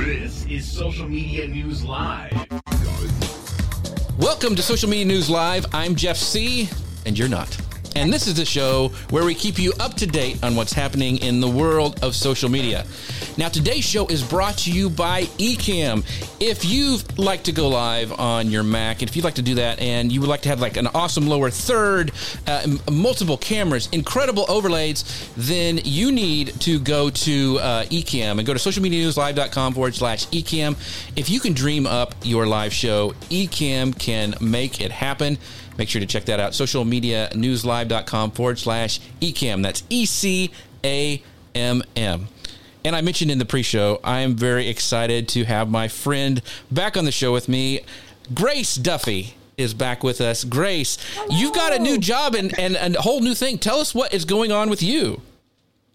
This is Social Media News Live. Welcome to Social Media News Live. I'm Jeff Sieh., and you're not. And this is the show where we keep you up to date on what's happening in the world of social media. Now, today's show is brought to you by Ecamm. If you'd like to go live on your Mac, if you'd like to do that, and you would like to have like an awesome lower third, uh, multiple cameras, incredible overlays, then you need to go to uh, Ecamm and go to socialmedianewslive.com forward slash Ecamm. If you can dream up your live show, Ecamm can make it happen. Make sure to check that out. Social media Socialmedianewslive.com forward slash Ecamm. That's E C A M M. And I mentioned in the pre show, I am very excited to have my friend back on the show with me. Grace Duffy is back with us. Grace, you've got a new job and, and, and a whole new thing. Tell us what is going on with you.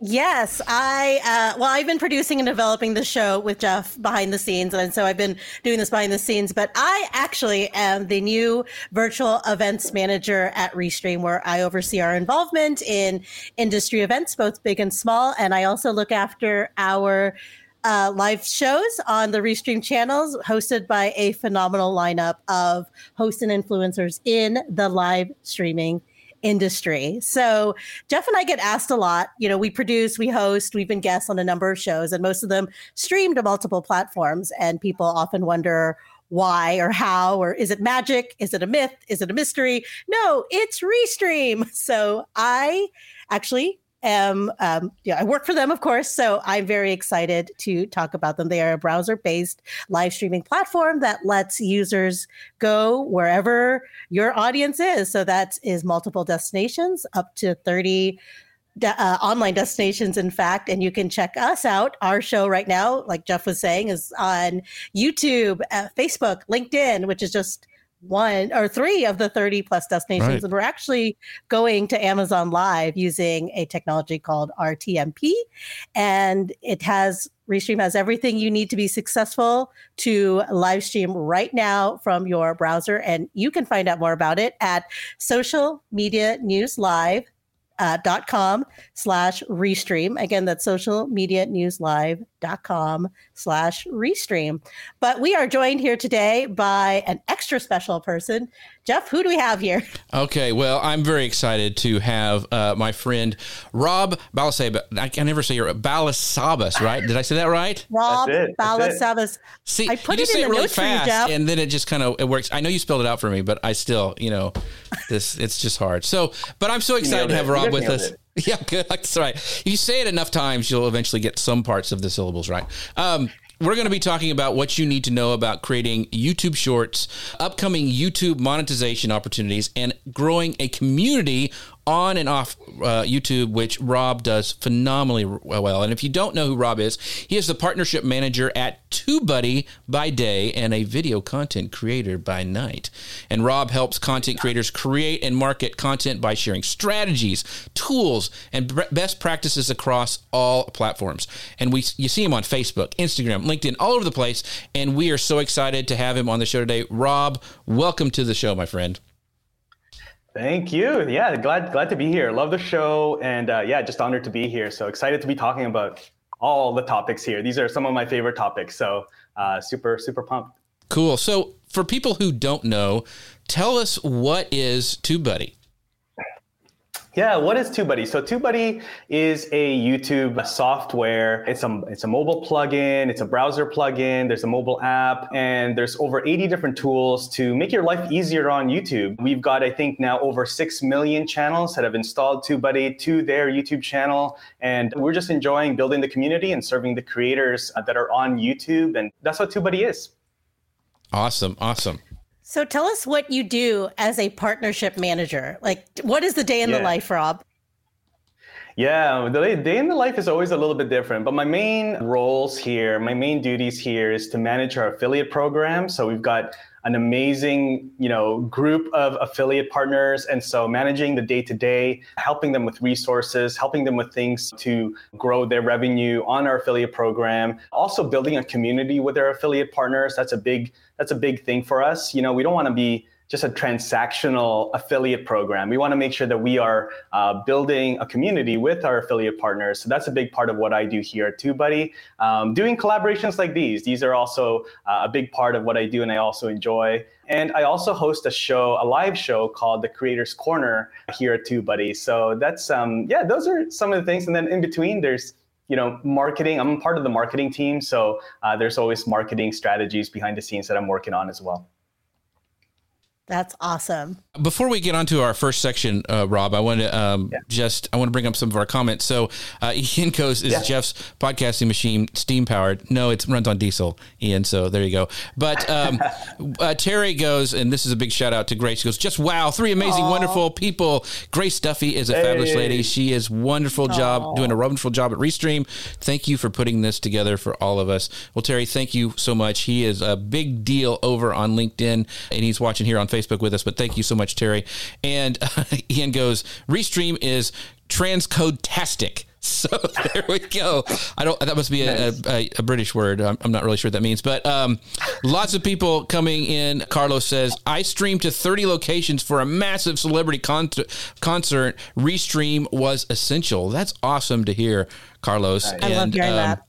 Yes, I uh, well, I've been producing and developing the show with Jeff behind the scenes, and so I've been doing this behind the scenes. But I actually am the new virtual events manager at Restream, where I oversee our involvement in industry events, both big and small, and I also look after our uh, live shows on the Restream channels, hosted by a phenomenal lineup of hosts and influencers in the live streaming industry. So Jeff and I get asked a lot. You know, we produce, we host, we've been guests on a number of shows, and most of them stream to multiple platforms. And people often wonder why or how or is it magic? Is it a myth? Is it a mystery? No, it's Restream. So I actually am um, yeah, I work for them, of course. So I'm very excited to talk about them. They are a browser-based live streaming platform that lets users go wherever your audience is. So that is multiple destinations, up to 30 de- uh, online destinations, in fact. And you can check us out. Our show right now, like Jeff was saying, is on YouTube, uh, Facebook, LinkedIn, which is just one or three of the 30 plus destinations. Right. And we're actually going to Amazon Live using a technology called RTMP. And it has Restream has everything you need to be successful to live stream right now from your browser. And you can find out more about it at social media news live uh, dot com slash restream again that's social media news live dot com slash restream but we are joined here today by an extra special person jeff who do we have here Okay, well, I'm very excited to have uh, my friend Rob Balasaba. I can never say your Balasabas, right? Did I say that right? rob That's it, that's it. balasabas See, I put you just it in say the really notes for you, fast, and then it just kind of it works. I know you spelled it out for me, but I still, you know, this it's just hard. So, but I'm so excited to have Rob with us. it. Yeah, good. That's right. You say it enough times, you'll eventually get some parts of the syllables right. Um, we're going to be talking about what you need to know about creating YouTube Shorts, upcoming YouTube monetization opportunities, and growing a community on and off uh, YouTube, which Rob does phenomenally well. And if you don't know who Rob is, he is the partnership manager at TubeBuddy by day and a video content creator by night. And Rob helps content creators create and market content by sharing strategies, tools, and bre- best practices across all platforms. And we you see him on Facebook, Instagram, LinkedIn, all over the place. And we are so excited to have him on the show today. Rob, welcome to the show, my friend. Thank you. Yeah, glad glad to be here. Love the show, and uh, yeah, just honored to be here. So excited to be talking about all the topics here. These are some of my favorite topics. So uh, super super pumped. Cool. So, for people who don't know, tell us what is TubeBuddy. Yeah, what is TubeBuddy? So TubeBuddy is a YouTube software. It's a it's a mobile plugin, it's a browser plugin, there's a mobile app, and there's over 80 different tools to make your life easier on YouTube. We've got, I think, now over 6 million channels that have installed TubeBuddy to their YouTube channel. And we're just enjoying building the community and serving the creators that are on YouTube. And that's what TubeBuddy is. Awesome. Awesome. So tell us what you do as a partnership manager. Like, what is the day in yeah. the life, Rob? Yeah, the day in the life is always a little bit different. But my main roles here, my main duties here is to manage our affiliate program. So we've got an amazing, you know, group of affiliate partners. And so managing the day to day, helping them with resources, helping them with things to grow their revenue on our affiliate program. Also building a community with their affiliate partners. That's a big, that's a big thing for us. You know, we don't want to be just a transactional affiliate program. We want to make sure that we are uh, building a community with our affiliate partners. So that's a big part of what I do here at TubeBuddy. Um, doing collaborations like these, these are also uh, a big part of what I do and I also enjoy. And I also host a show, a live show called The Creators Corner here at TubeBuddy. So that's, um, yeah, those are some of the things. And then in between, there's you know, marketing. I'm part of the marketing team, so uh, there's always marketing strategies behind the scenes that I'm working on as well. That's awesome. Before we get on to our first section, uh, Rob, I want to um, yeah. just I want to bring up some of our comments. So, uh, Ian goes, "Is yeah. Jeff's podcasting machine steam powered?" No, it runs on diesel, Ian. So there you go. But um, uh, Terry goes, and this is a big shout out to Grace. She goes, "Just wow, three amazing, Aww. wonderful people." Grace Duffy is a hey. fabulous lady. She is wonderful Aww. job doing a wonderful job at Restream. Thank you for putting this together for all of us. Well, Terry, thank you so much. He is a big deal over on LinkedIn, and he's watching here on Facebook with us. But thank you so much, Terry. And uh, Ian goes, Restream is transcode tastic. So there we go. I don't. That must be a, a, a British word. I'm, I'm, not really sure what that means. But um, lots of people coming in. Carlos says I streamed to 30 locations for a massive celebrity con- concert. Restream was essential. That's awesome to hear, Carlos. I and, love hearing um, that.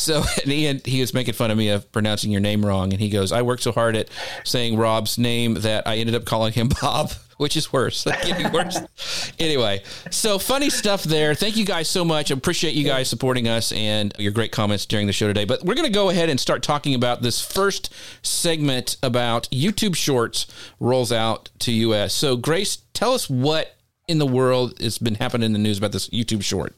So and he, he was making fun of me of pronouncing your name wrong, and he goes, "I worked so hard at saying Rob's name that I ended up calling him Bob." Which is worse. worse. anyway, so funny stuff there. Thank you guys so much. I appreciate you guys supporting us and your great comments during the show today. But we're going to go ahead and start talking about this first segment about YouTube Shorts rolls out to US. So, Grace, tell us what in the world has been happening in the news about this YouTube Short.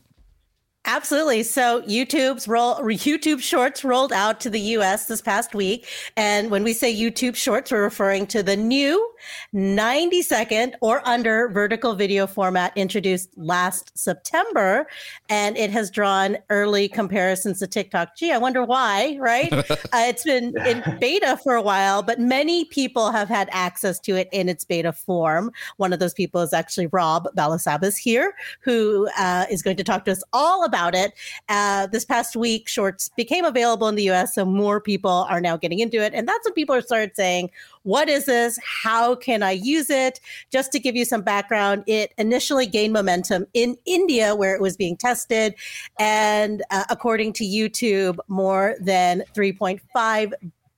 Absolutely. So YouTube's roll YouTube Shorts rolled out to the US this past week. And when we say YouTube Shorts, we're referring to the new 90 second or under vertical video format introduced last September. And it has drawn early comparisons to TikTok. Gee, I wonder why, right? uh, it's been in beta for a while, but many people have had access to it in its beta form. One of those people is actually Rob Balasabas here, who uh, is going to talk to us all about about it. Uh, this past week, shorts became available in the US, so more people are now getting into it. And that's when people started saying, What is this? How can I use it? Just to give you some background, it initially gained momentum in India where it was being tested. And uh, according to YouTube, more than 3.5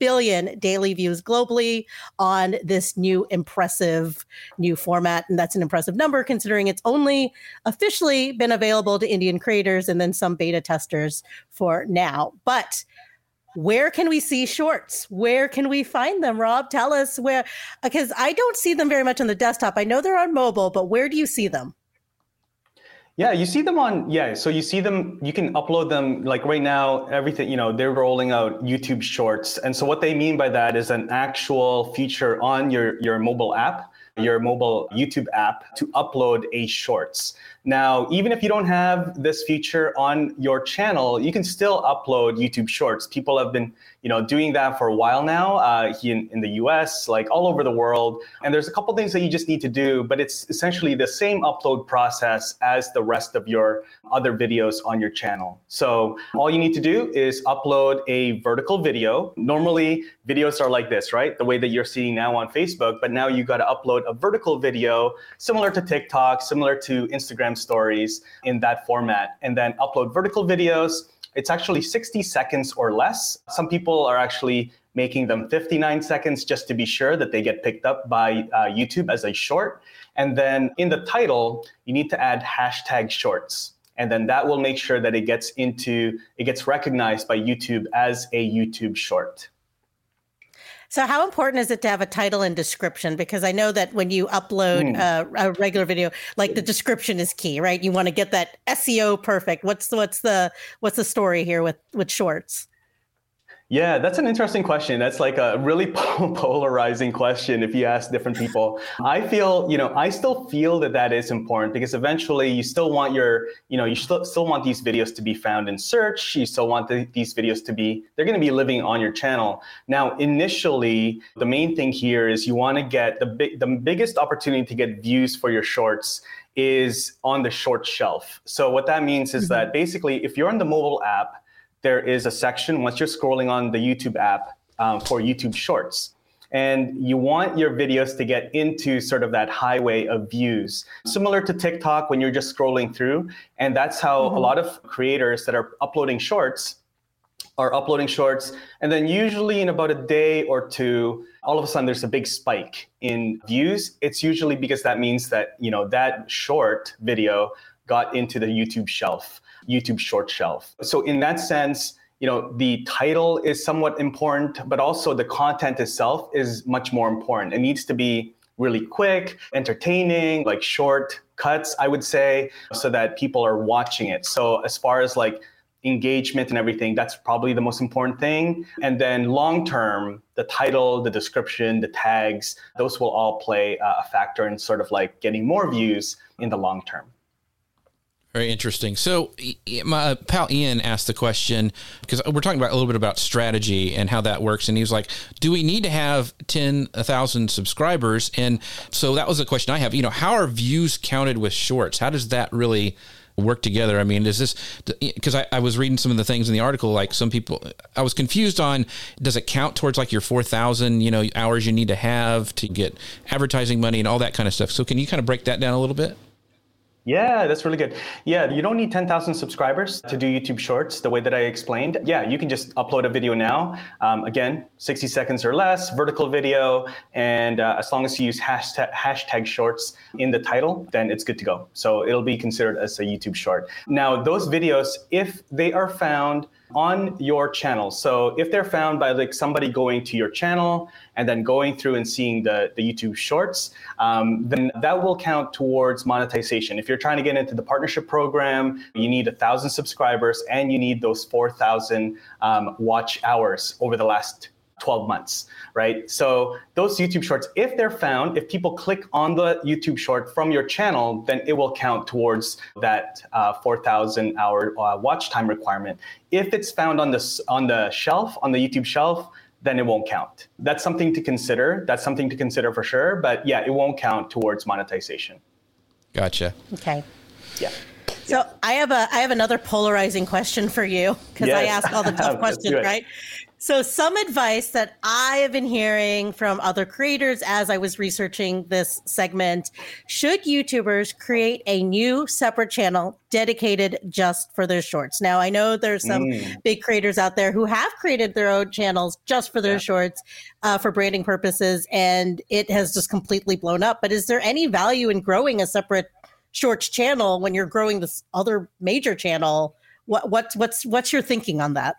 billion daily views globally on this new impressive new format. And that's an impressive number considering it's only officially been available to Indian creators and then some beta testers for now. But where can we see shorts? Where can we find them? Rob, tell us where, because I don't see them very much on the desktop. I know they're on mobile, but where do you see them? Yeah, you see them on yeah. So you see them. You can upload them like right now. Everything you know, they're rolling out YouTube Shorts, and so what they mean by that is an actual feature on your your mobile app, your mobile YouTube app, to upload a Shorts. Now, even if you don't have this feature on your channel, you can still upload YouTube Shorts. People have been, you know, doing that for a while now uh, in, in the US, like all over the world. And there's a couple things that you just need to do, but it's essentially the same upload process as the rest of your other videos on your channel. So all you need to do is upload a vertical video. Normally, videos are like this, right? The way that you're seeing now on Facebook, but now you got to upload a vertical video similar to TikTok, similar to Instagram Instagram stories in that format and then upload vertical videos. It's actually 60 seconds or less. Some people are actually making them 59 seconds just to be sure that they get picked up by uh, YouTube as a short. And then in the title, you need to add hashtag shorts. And then that will make sure that it gets into, it gets recognized by YouTube as a YouTube short. So, how important is it to have a title and description? Because I know that when you upload mm. a, a, regular video, like the description is key, right? You want to get that SEO perfect. What's what's the what's the story here with with shorts? Yeah, that's an interesting question. That's like a really polarizing question if you ask different people. I feel, you know, I still feel that that is important because eventually you still want your, you know, you still, still want these videos to be found in search. You still want the, these videos to be, they're going to be living on your channel. Now, initially, the main thing here is you want to get the big, the biggest opportunity to get views for your shorts is on the short shelf. So what that means is mm-hmm. that basically if you're on the mobile app, there is a section once you're scrolling on the YouTube app um, for YouTube Shorts. And you want your videos to get into sort of that highway of views, similar to TikTok when you're just scrolling through. And that's how mm-hmm. a lot of creators that are uploading shorts are uploading shorts. And then usually in about a day or two, all of a sudden there's a big spike in views. It's usually because that means that, you know, that short video got into the YouTube shelf. YouTube short shelf. So in that sense, you know, the title is somewhat important, but also the content itself is much more important. It needs to be really quick, entertaining, like short cuts, I would say, so that people are watching it. So as far as like engagement and everything, that's probably the most important thing. And then long term, the title, the description, the tags, those will all play uh, a factor in sort of like getting more views in the long term. Very interesting. So, my uh, pal Ian asked the question because we're talking about a little bit about strategy and how that works, and he was like, "Do we need to have ten thousand subscribers?" And so that was the question I have. You know, how are views counted with shorts? How does that really work together? I mean, is this because I, I, was reading some of the things in the article? Like some people, I was confused on does it count towards like your four thousand you know hours you need to have to get advertising money and all that kind of stuff? So, can you kind of break that down a little bit? Yeah, that's really good. Yeah, you don't need 10,000 subscribers to do YouTube Shorts the way that I explained. Yeah, you can just upload a video now. Um, again, 60 seconds or less, vertical video. And uh, as long as you use hashtag, hashtag shorts in the title, then it's good to go. So it'll be considered as a YouTube short. Now, those videos, if they are found on your channel. So if they're found by like somebody going to your channel and then going through and seeing the, the YouTube shorts, um, then that will count towards monetization. If you're trying to get into the partnership program, you need a thousand subscribers and you need those 4,000 um, watch hours over the last 12 months, right? So those YouTube shorts, if they're found, if people click on the YouTube short from your channel, then it will count towards that uh, 4,000 hour uh, watch time requirement. If it's found on the on the shelf, on the YouTube shelf, then it won't count. That's something to consider. That's something to consider for sure. But yeah, it won't count towards monetization. Gotcha. Okay. Yeah. So I have a I have another polarizing question for you because yes. I ask all the tough questions, right? So, some advice that I have been hearing from other creators as I was researching this segment should YouTubers create a new separate channel dedicated just for their shorts? Now, I know there's some mm. big creators out there who have created their own channels just for their yeah. shorts uh, for branding purposes, and it has just completely blown up. But is there any value in growing a separate shorts channel when you're growing this other major channel? What, what's what's what's your thinking on that?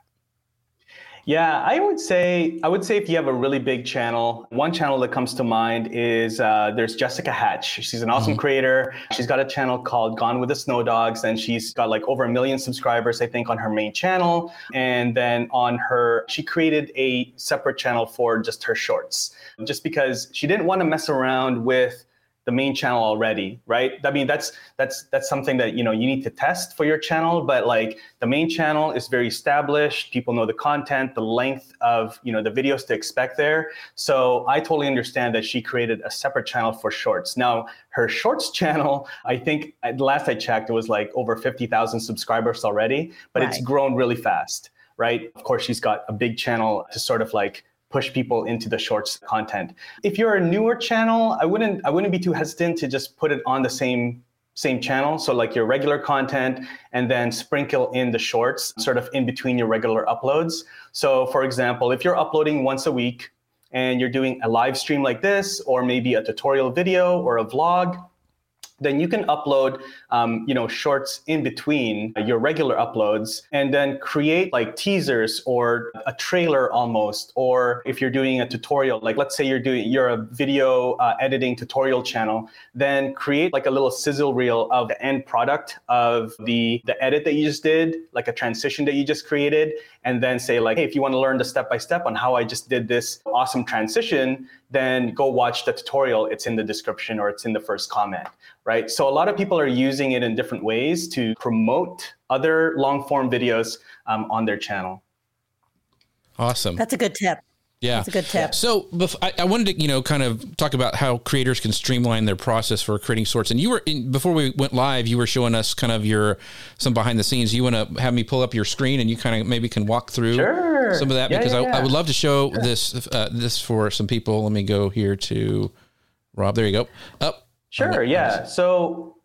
Yeah, I would say I would say if you have a really big channel, one channel that comes to mind is uh, there's Jessica Hatch. She's an awesome mm-hmm. creator. She's got a channel called Gone with the Snow Dogs, and she's got like over a million subscribers, I think, on her main channel. And then on her, she created a separate channel for just her shorts, just because she didn't want to mess around with the main channel already, right? I mean, that's that's that's something that you know you need to test for your channel, but like the main channel is very established. People know the content, the length of you know the videos to expect there. So I totally understand that she created a separate channel for shorts. Now her shorts channel, I think at last I checked, it was like over fifty thousand subscribers already, but right. it's grown really fast, right? Of course, she's got a big channel to sort of like push people into the shorts content. If you're a newer channel, I wouldn't I wouldn't be too hesitant to just put it on the same same channel. So like your regular content and then sprinkle in the shorts sort of in between your regular uploads. So for example, if you're uploading once a week and you're doing a live stream like this, or maybe a tutorial video or a vlog, then you can upload um, you know shorts in between your regular uploads and then create like teasers or a trailer almost. Or if you're doing a tutorial like let's say you're doing you're a video uh, editing tutorial channel then create like a little sizzle reel of the end product of the the edit that you just did like a transition that you just created and then say like hey if you want to learn the step by step on how i just did this awesome transition then go watch the tutorial. It's in the description or it's in the first comment right? So a lot of people are using it in different ways to promote other long form videos um, on their channel. Awesome. That's a good tip. Yeah, that's a good tip. So I, I, wanted to, you know, kind of talk about how creators can streamline their process for creating shorts. And you were in, before we went live, you were showing us kind of your some behind the scenes. You want to have me pull up your screen and you kind of maybe can walk through sure. some of that yeah, because yeah, I, yeah. I, would love to show this uh, this for some people. Let me go here to Rob. There you go. Up. Sure. Yeah. So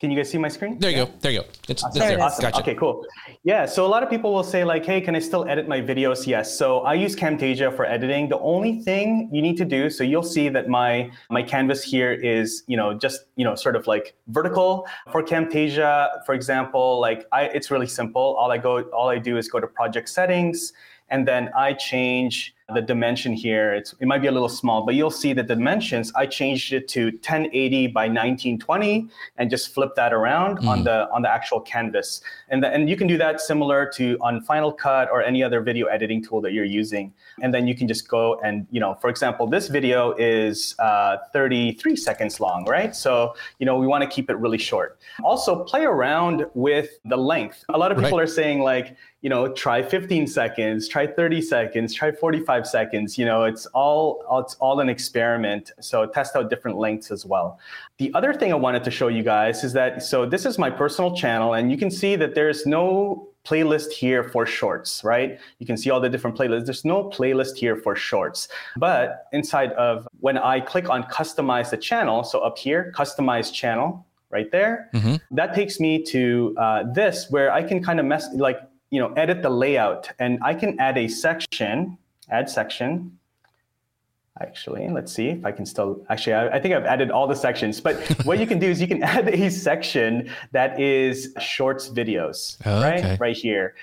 can you guys see my screen? There you yeah. go. There you go. It's, awesome. there. Awesome. Gotcha. Okay, cool. Yeah. So a lot of people will say like, hey, can I still edit my videos? Yes. So I use Camtasia for editing. The only thing you need to do, so you'll see that my my canvas here is, you know, just, you know, sort of like vertical. For Camtasia, for example, like I it's really simple. All I go all I do is go to project settings and then I change the dimension here. It's, it might be a little small, but you'll see the dimensions. I changed it to 1080 by 1920 and just flip that around mm. on the on the actual canvas. And the, and you can do that similar to on Final Cut or any other video editing tool that you're using. And then you can just go and you know, for example, this video is uh, 33 seconds long, right? So you know we want to keep it really short. Also, play around with the length. A lot of people right. are saying like you know, try 15 seconds, try 30 seconds, try 45 seconds. You know, it's all it's all an experiment. So test out different lengths as well. The other thing I wanted to show you guys is that so this is my personal channel, and you can see that there's no playlist here for shorts, right? You can see all the different playlists. There's no playlist here for shorts. But inside of when I click on customize the channel, so up here, customize channel, right there, mm-hmm. that takes me to uh, this where I can kind of mess like you know, edit the layout and I can add a section, add section. Actually, let's see if I can still, actually, I, I think I've added all the sections, but what you can do is you can add a section that is shorts videos, oh, right? Okay. Right here.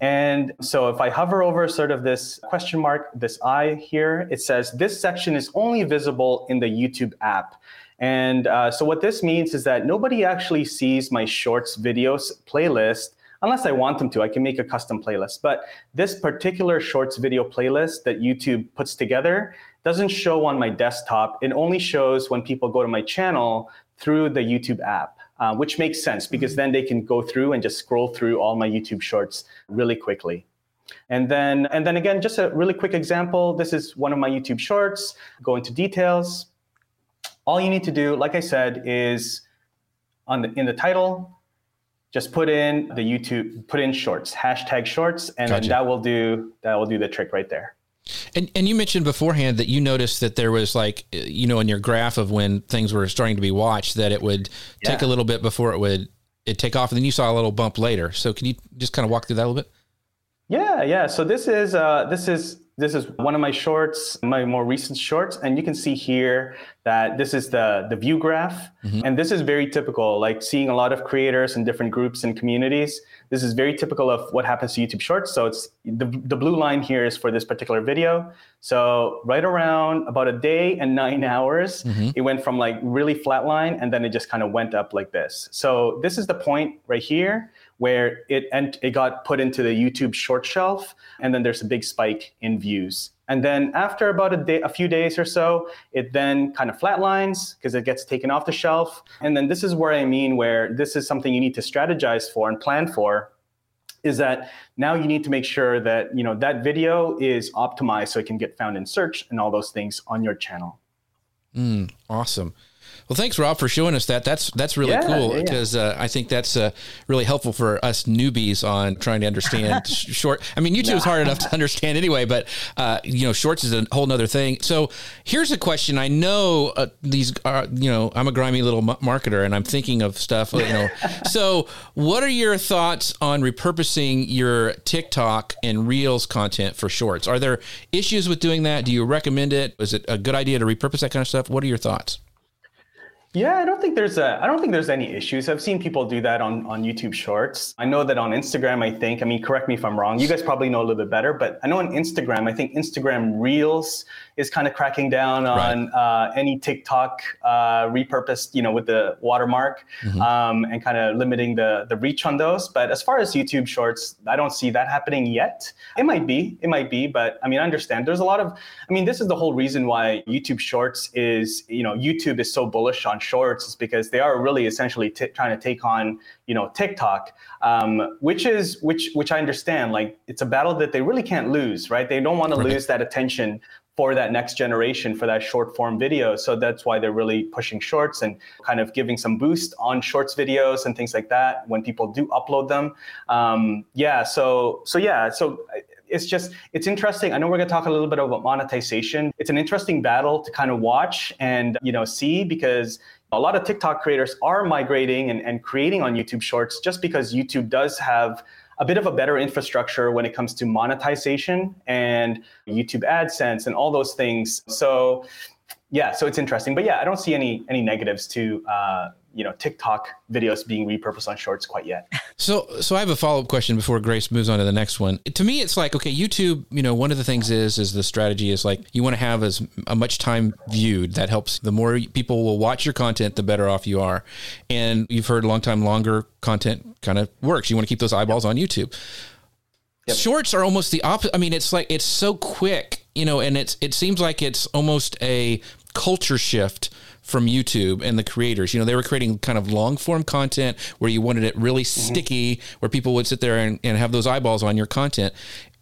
And so if I hover over sort of this question mark, this eye here, it says this section is only visible in the YouTube app. And uh, so what this means is that nobody actually sees my shorts videos playlist unless I want them to, I can make a custom playlist. But this particular shorts video playlist that YouTube puts together doesn't show on my desktop. It only shows when people go to my channel through the YouTube app. Uh, which makes sense because then they can go through and just scroll through all my YouTube shorts really quickly. And then, and then again, just a really quick example. This is one of my YouTube shorts. Go into details. All you need to do, like I said, is on the in the title, just put in the YouTube, put in shorts, hashtag shorts, and gotcha. then that will do that will do the trick right there. And and you mentioned beforehand that you noticed that there was like you know in your graph of when things were starting to be watched that it would yeah. take a little bit before it would it take off, and then you saw a little bump later. So can you just kind of walk through that a little bit? Yeah, yeah. So this is uh, this is this is one of my shorts, my more recent shorts, and you can see here that this is the the view graph, mm-hmm. and this is very typical. Like seeing a lot of creators in different groups and communities. This is very typical of what happens to YouTube Shorts. So it's the the blue line here is for this particular video. So right around about a day and nine hours, mm-hmm. it went from like really flat line, and then it just kind of went up like this. So this is the point right here where it ent- it got put into the YouTube short shelf, and then there's a big spike in views. And then after about a day, a few days or so, it then kind of flatlines because it gets taken off the shelf. And then this is where I mean where this is something you need to strategize for and plan for is that now you need to make sure that you know that video is optimized so it can get found in search and all those things on your channel. Mm, awesome. Well, thanks, Rob, for showing us that. That's that's really Yeah, cool yeah. because uh, I think that's uh, really helpful for us newbies on trying to understand sh- short. I mean, YouTube is hard enough to understand anyway, but uh, you know, shorts is a whole other thing. So here's a question: I know uh, these are, you know, I'm a grimy little m- marketer, and I'm thinking of stuff, you know. so, what are your thoughts on repurposing your TikTok and Reels content for shorts? Are there issues with doing that? Do you recommend it? Is it a good idea to repurpose that kind of stuff? What are your thoughts? Yeah, I don't think there's a I don't think there's any issues. I've seen people do that on on YouTube Shorts. I know that on Instagram, I think, I mean, correct me if I'm wrong. You guys probably know a little bit better, but I know on Instagram, I think Instagram Reels is kind of cracking down on uh, any TikTok uh, repurposed, you know, with the watermark um, and kind of limiting the the reach on those. But as far as YouTube Shorts, I don't see that happening yet. It might be, it might be, but I mean, I understand. There's a lot of, I mean, this is the whole reason why YouTube Shorts is, you know, YouTube is so bullish on Shorts is because they are really essentially t- trying to take on, you know, TikTok, um, which is which which I understand. Like it's a battle that they really can't lose, right? They don't want to lose that attention for that next generation for that short form video. So that's why they're really pushing shorts and kind of giving some boost on shorts videos and things like that when people do upload them. Um, yeah. So so yeah. So it's just it's interesting. I know we're going to talk a little bit about monetization. It's an interesting battle to kind of watch and you know see because a lot of TikTok creators are migrating and, and creating on YouTube Shorts just because YouTube does have a bit of a better infrastructure when it comes to monetization and YouTube AdSense and all those things. So yeah, so it's interesting. But yeah, I don't see any any negatives to uh, you know TikTok videos being repurposed on Shorts quite yet. So, so I have a follow up question before Grace moves on to the next one. To me, it's like okay, YouTube. You know, one of the things is is the strategy is like you want to have as a much time viewed. That helps. The more people will watch your content, the better off you are. And you've heard long time longer content kind of works. You want to keep those eyeballs on YouTube. Shorts are almost the opposite. I mean, it's like it's so quick, you know, and it's it seems like it's almost a culture shift from YouTube and the creators. You know, they were creating kind of long form content where you wanted it really sticky, where people would sit there and, and have those eyeballs on your content.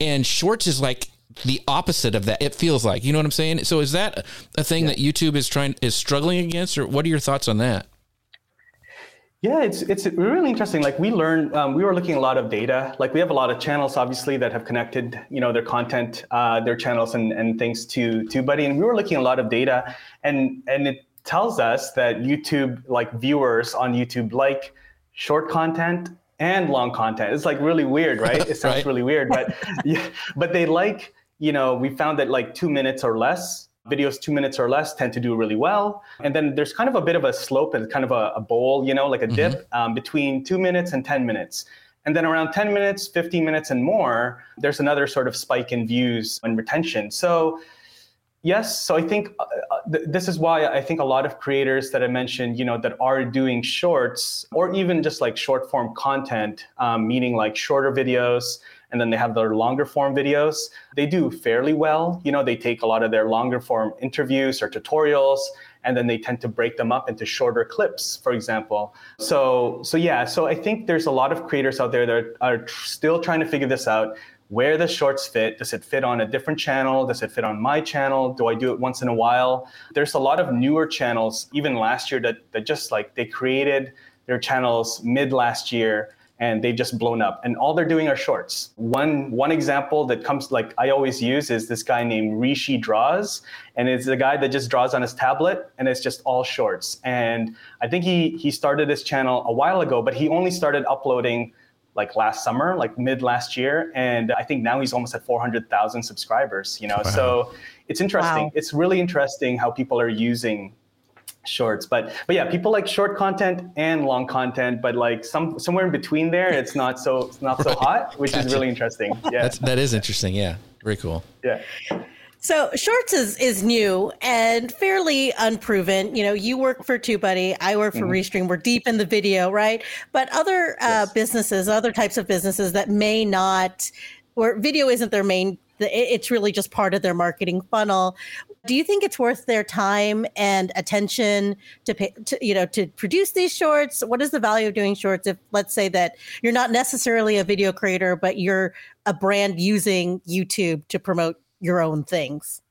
And shorts is like the opposite of that. It feels like, you know what I'm saying? So is that a thing that YouTube is trying is struggling against, or what are your thoughts on that? Yeah, it's it's really interesting. Like we learned, um, we were looking at a lot of data. Like we have a lot of channels, obviously, that have connected, you know, their content, uh, their channels, and and things to TubeBuddy. And we were looking at a lot of data, and and it tells us that YouTube, like viewers on YouTube, like short content and long content. It's like really weird, right? It sounds Right. really weird, but yeah, but they like, you know, we found that like two minutes or less videos two minutes or less tend to do really well and then there's kind of a bit of a slope and kind of a, a bowl you know like a dip um, between two minutes and 10 minutes and then around 10 minutes 15 minutes and more there's another sort of spike in views and retention so Yes, so I think uh, uh, th- this is why I think a lot of creators that I mentioned, you know, that are doing shorts or even just like short form content, um, meaning like shorter videos, and then they have their longer form videos. They do fairly well. You know, they take a lot of their longer form interviews or tutorials, and then they tend to break them up into shorter clips, for example. So, so yeah, so I think there's a lot of creators out there that are tr- still trying to figure this out where the shorts fit. Does it fit on a different channel? Does it fit on my channel? Do I do it once in a while? There's a lot of newer channels, even last year, that, that just like they created their channels mid last year and they've just blown up and all they're doing are shorts one one example that comes like i always use is this guy named rishi draws and it's a guy that just draws on his tablet and it's just all shorts and i think he he started his channel a while ago but he only started uploading like last summer, like mid last year, and I think now he's almost at 400,000 subscribers. You know, so it's interesting. Wow. It's really interesting how people are using shorts, but but yeah, people like short content and long content, but like some somewhere in between there, it's not so it's not so hot, which is really interesting. Yeah, That's that is interesting. Yeah, very cool. yeah. So Shorts is is new and fairly unproven. You know, you work for TubeBuddy, I work for Restream. We're deep in the video, right? But other uh, businesses, other types of businesses that may not, where video isn't their main, it's really just part of their marketing funnel. Do you think it's worth their time and attention to pay, to, you know, to produce these shorts? What is the value of doing shorts if, let's say, that you're not necessarily a video creator, but you're a brand using YouTube to promote your own things?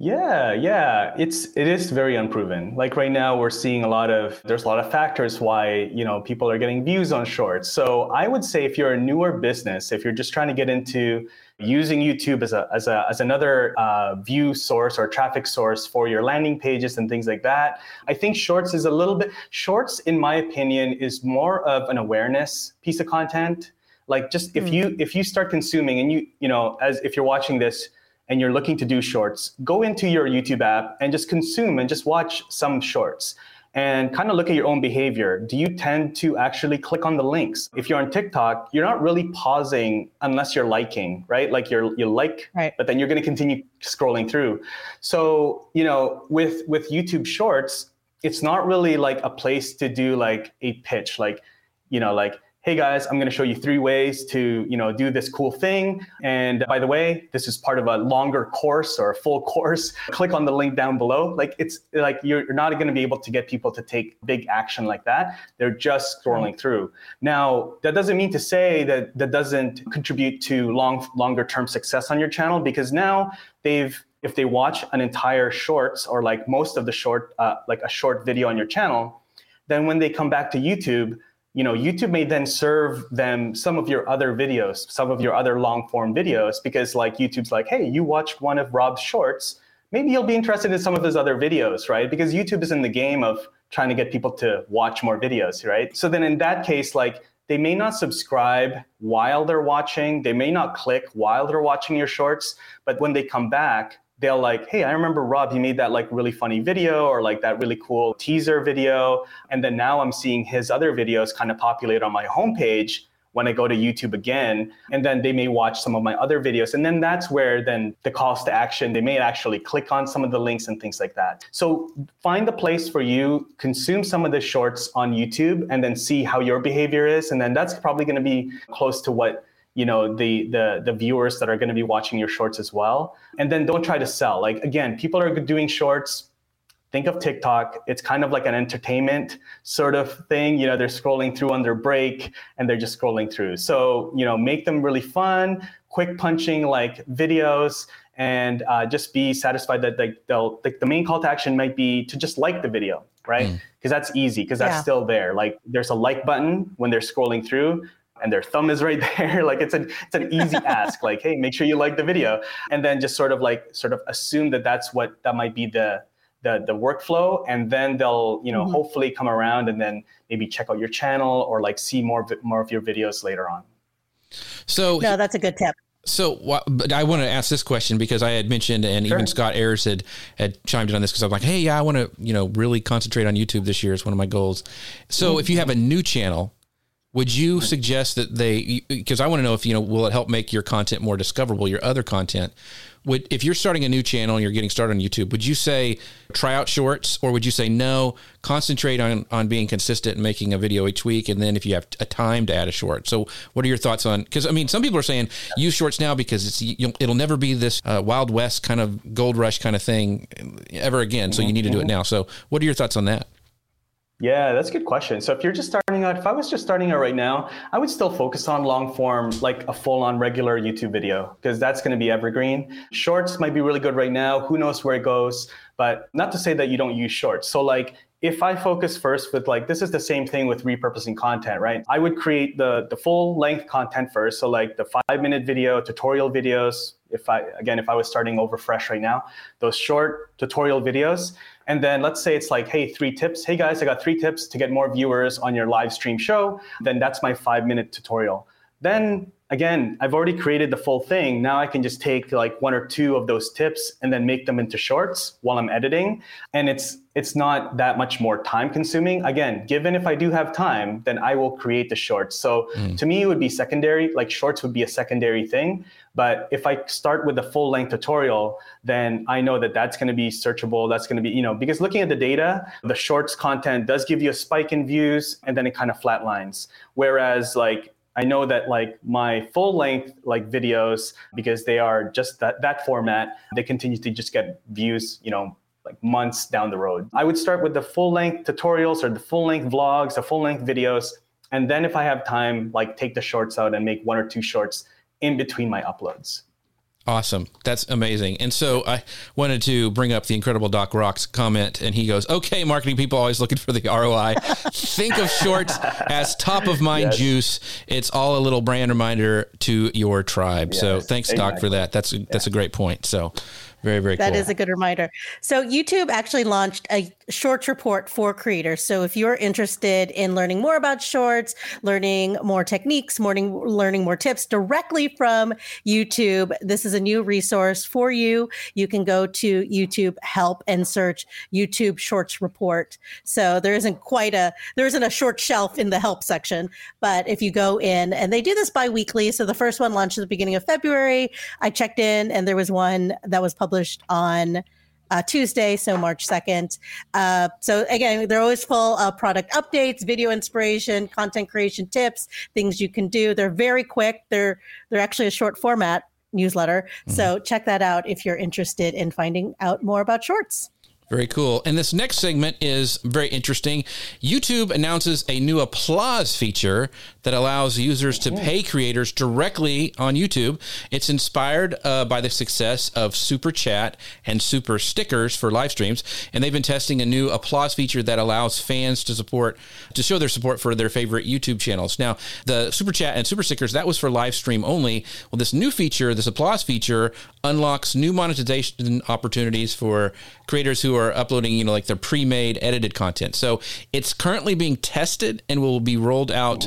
Yeah, yeah, it's it is very unproven. Like right now, we're seeing a lot of there's a lot of factors why you know people are getting views on shorts. So I would say if you're a newer business, if you're just trying to get into using YouTube as a as a as another uh, view source or traffic source for your landing pages and things like that, I think shorts is a little bit shorts, in my opinion, is more of an awareness piece of content. Like just if mm. you if you start consuming and you you know as if you're watching this and you're looking to do shorts, go into your YouTube app and just consume and just watch some shorts and kind of look at your own behavior. Do you tend to actually click on the links? If you're on TikTok, you're not really pausing unless you're liking, right? Like you're you like, right. but then you're going to continue scrolling through. So, you know, with with YouTube Shorts, it's not really like a place to do like a pitch like, you know, like hey guys, I'm going to show you three ways to, you know, do this cool thing. And by the way, this is part of a longer course or a full course. Click on the link down below. Like it's like you're, not going to be able to get people to take big action like that. They're just scrolling through. Now, that doesn't mean to say that that doesn't contribute to long longer term success on your channel because now they've if they watch an entire shorts or like most of the short uh, like a short video on your channel, then when they come back to YouTube, you know, YouTube may then serve them some of your other videos, some of your other long form videos, because like YouTube's like, hey, you watched one of Rob's shorts, maybe you'll be interested in some of his other videos, right? Because YouTube is in the game of trying to get people to watch more videos, right? So then in that case, like they may not subscribe while they're watching, they may not click while they're watching your shorts, but when they come back, they'll like, hey, I remember Rob, you made that like really funny video or like that really cool teaser video. And then now I'm seeing his other videos kind of populate on my homepage when I go to YouTube again. And then they may watch some of my other videos. And then that's where then the calls to action, they may actually click on some of the links and things like that. So find the place for you, consume some of the shorts on YouTube and then see how your behavior is. And then that's probably going to be close to what you know the the the viewers that are going to be watching your shorts as well. And then don't try to sell. Like again people are doing shorts. Think of tiktok. It's kind of like an entertainment sort of thing. You know they're scrolling through on their break and they're just scrolling through. So you know make them really fun quick punching like videos and uh, just be satisfied that like they'll like the main call to action might be to just like the video right? Because mm. that's easy because that's yeah. still there. Like there's a like button when they're scrolling through and their thumb is right there like it's an it's an easy ask like hey make sure you like the video and then just sort of like sort of assume that that's what that might be the the, the workflow and then they'll you know mm-hmm. hopefully come around and then maybe check out your channel or like see more more of your videos later on so no that's a good tip so, but I want to ask this question because I had mentioned, and sure. even Scott Ayres had had chimed in on this because I'm like, hey, yeah, I want to, you know, really concentrate on YouTube this year It's one of my goals. So, mm-hmm. if you have a new channel, would you suggest that they because i want to know if you know will it help make your content more discoverable your other content? Would if you're starting a new channel and you're getting started on youtube would you say try out shorts? Or would you say no concentrate on on being consistent and making a video each week and then if you have a time to add a short? So what are your thoughts on because i mean some people are saying use shorts now because it's you it'll never be this uh, wild west kind of gold rush kind of thing ever again so you need to do it now. So what are your thoughts on that yeah, that's a good question. So if you're just starting out, if I was just starting out right now, I would still focus on long form, like a full on regular YouTube video, because that's going to be evergreen. Shorts might be really good right now. Who knows where it goes? But not to say that you don't use shorts. So like if I focus first with like this is the same thing with repurposing content, right? I would create the the full length content first. So like the five minute video, tutorial videos. If I again, if I was starting over fresh right now, those short tutorial videos and then let's say it's like, hey, three tips. Hey guys, I got three tips to get more viewers on your live stream show. Then that's my five minute tutorial. Then again, I've already created the full thing. Now I can just take like one or two of those tips and then make them into shorts while I'm editing. And it's it's not that much more time consuming. Again, given if I do have time, then I will create the shorts. So mm. to me, it would be secondary, like shorts would be a secondary thing. But if I start with a full length tutorial, then I know that that's going to be searchable. That's going to be, you know, because looking at the data, the shorts content does give you a spike in views and then it kind of flatlines. Whereas like I know that like my full length like videos, because they are just that, that format, they continue to just get views, you know, like months down the road. I would start with the full length tutorials or the full length vlogs, the full length videos. And then if I have time, like take the shorts out and make one or two shorts in between my uploads. Awesome. That's amazing. And so I wanted to bring up the incredible Doc Rock's comment, and he goes, Okay, marketing people always looking for the ROI. Think of shorts as top of mind yes. juice. It's all a little brand reminder to your tribe. Yes, so thanks, exactly. Doc, for that. That's that's a great point. So very, very That cool. is a good reminder. So YouTube actually launched a shorts report for creators. So if you're interested in learning more about shorts, learning more techniques, morning learning more tips directly from YouTube, this is a new resource for you. You can go to YouTube help and search YouTube shorts report. So there isn't quite a there isn't a short shelf in the help section, but if you go in and they do this bi-weekly, so the first one launched at the beginning of February. I checked in and there was one that was published on uh, Tuesday, so March 2nd. Uh, so again, they're always full of product updates, video inspiration, content creation tips, things you can do. They're very quick. They're they're actually a short format newsletter. Mm-hmm. So check that out if you're interested in finding out more about shorts. Very cool. And this next segment is very interesting. YouTube announces a new applause feature that allows users to pay creators directly on YouTube. It's inspired uh, by the success of Super Chat and Super Stickers for live streams, and they've been testing a new applause feature that allows fans to support to show their support for their favorite YouTube channels. Now, the Super Chat and Super Stickers that was for live stream only. Well, this new feature, this applause feature, unlocks new monetization opportunities for creators who are uploading, you know, like their pre-made edited content. So it's currently being tested and will be rolled out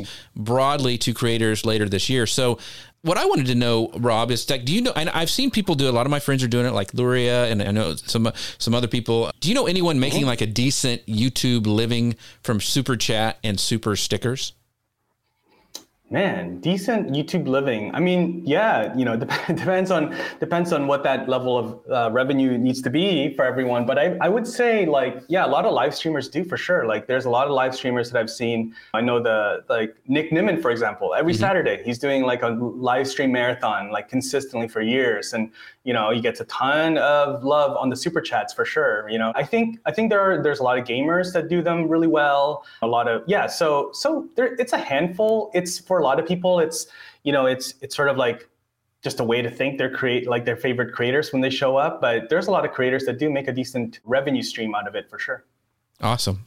broadly to creators later this year. So what I wanted to know, Rob, is like, do you know? And I've seen people do. A lot of my friends are doing it, like Luria, and I know some some other people. Do you know anyone making mm-hmm. like a decent YouTube living from super chat and super stickers? Man, decent YouTube living. I mean, yeah, you know, depends on depends on what that level of uh, revenue needs to be for everyone. But I, I would say like, yeah, a lot of live streamers do for sure. Like, there's a lot of live streamers that I've seen. I know the like Nick Nimmin, for example. Every mm-hmm. Saturday, he's doing like a live stream marathon like consistently for years, and you know, he gets a ton of love on the super chats for sure. You know, I think I think there are there's a lot of gamers that do them really well. A lot of yeah, so so there it's a handful. It's for a lot of people, it's you know, it's it's sort of like just a way to think they're create like their favorite creators when they show up. But there's a lot of creators that do make a decent revenue stream out of it for sure. Awesome.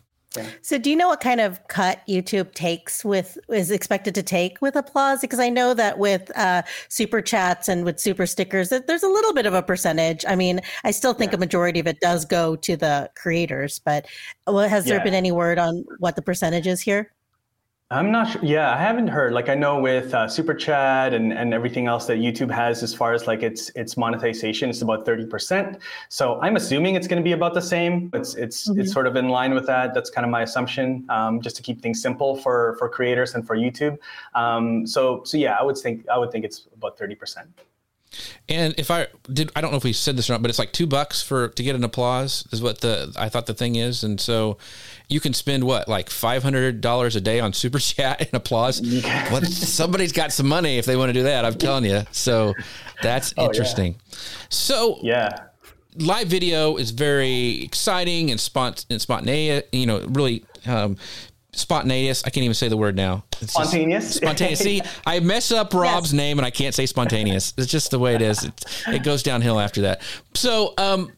So, do you know what kind of cut YouTube takes with is expected to take with applause? Because I know that with uh, super chats and with super stickers, that there's a little bit of a percentage. I mean, I still think yeah. a majority of it does go to the creators, but has there been any word on what the percentage is here? I'm not sure. Yeah, I haven't heard. Like I know with uh, Super Chat and, and everything else that YouTube has as far as like its its monetization, it's about 30%. So I'm assuming it's going to be about the same. It's it's mm-hmm. it's sort of in line with that. That's kind of my assumption, um, just to keep things simple for for creators and for YouTube. Um, so so yeah, I would think I would think it's about 30%. And if I did, I don't know if we said this or not, but it's like two bucks for to get an applause is what the I thought the thing is, and so you can spend what like five hundred dollars a day on super chat and applause. well, somebody's got some money if they want to do that. I'm telling you. So that's oh, interesting. Yeah. So yeah, live video is very exciting and spont and spontaneous. You know, really um, spontaneous. I can't even say the word now. It's spontaneous. Spontaneous. See, I mess up Rob's yes. name and I can't say spontaneous. It's just the way it is. It, it goes downhill after that. So, um,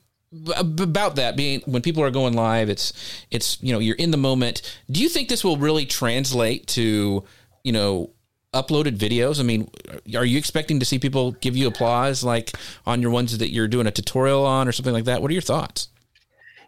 about that being when people are going live, it's it's you know you're in the moment. Do you think this will really translate to you know uploaded videos? I mean, are you expecting to see people give you applause like on your ones that you're doing a tutorial on or something like that? What are your thoughts?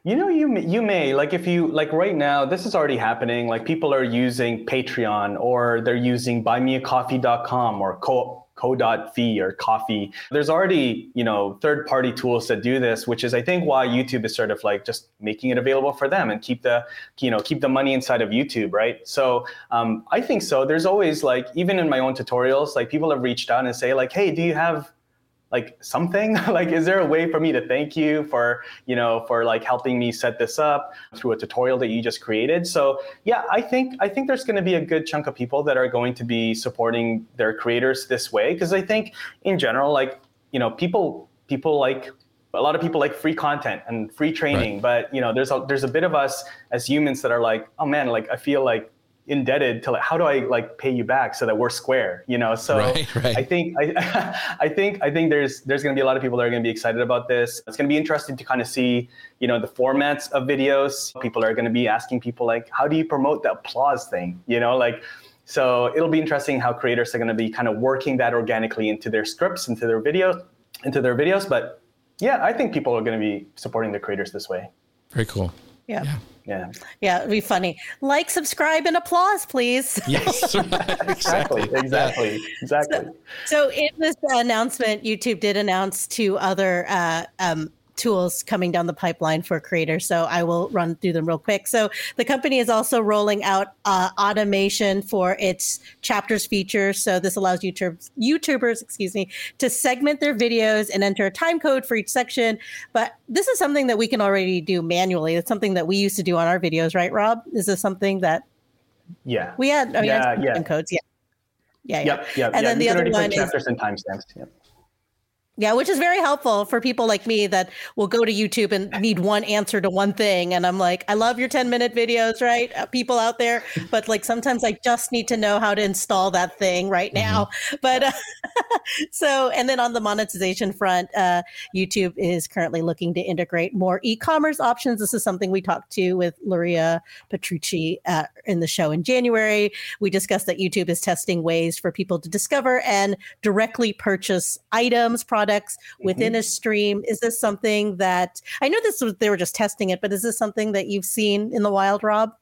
You know, you you may like if you like right now. This is already happening. Like people are using Patreon or they're using BuyMeACoffee.com or Co Ko-fi or coffee there's already you know third party tools that do this which is i think why youtube is sort of like just making it available for them and keep the you know keep the money inside of youtube right so um, i think so there's always like even in my own tutorials like people have reached out and say like hey do you have like something? Like is there a way for me to thank you for you know for like helping me set this up through a tutorial that you just created? So yeah i think i think there's going to be a good chunk of people that are going to be supporting their creators this way. Because i think in general like you know people people like a lot of people like free content and free training. Right. but you know there's a there's a bit of us as humans that are like oh man like i feel like indebted to like how do I like pay you back so that we're square, you know? So right, right. I think I, I think I think there's there's going to be a lot of people that are going to be excited about this. It's going to be interesting to kind of see you know the formats of videos. People are going to be asking people like, how do you promote the applause thing? You know, like. So it'll be interesting how creators are going to be kind of working that organically into their scripts, into their videos, into their videos. But yeah, I think people are going to be supporting the creators this way. Very cool. Yeah. Yeah. Yeah. Yeah, it'd be funny. Like, subscribe, and applause, please. Yes. right. Exactly. Exactly. Exactly. So, in this announcement, YouTube did announce two other uh, um, tools coming down the pipeline for creators. So I will run through them real quick. So the company is also rolling out uh, automation for its chapters feature. So this allows YouTube, YouTubers, excuse me, to segment their videos and enter a time code for each section. But this is something that we can already do manually. It's something that we used to do on our videos, right, Rob? Is this something that Yeah. we had? Oh, Yeah, yeah, yeah. codes. Yeah. Yeah, yeah. Yep. Yep. And yeah, then you the other one is chapters and timestamps. Yep. Yeah, which is very helpful for people like me that will go to YouTube and need one answer to one thing. And I'm like, I love your 10 minute videos, right? Uh, people out there. But like sometimes I just need to know how to install that thing right now. But uh, so, and then on the monetization front, uh, YouTube is currently looking to integrate more e commerce options. This is something we talked to with Luria Petrucci uh, in the show in January. We discussed that YouTube is testing ways for people to discover and directly purchase items, products within mm-hmm. a stream. Is this something that I know this was they were just testing it, but is this something that you've seen in the wild, Rob?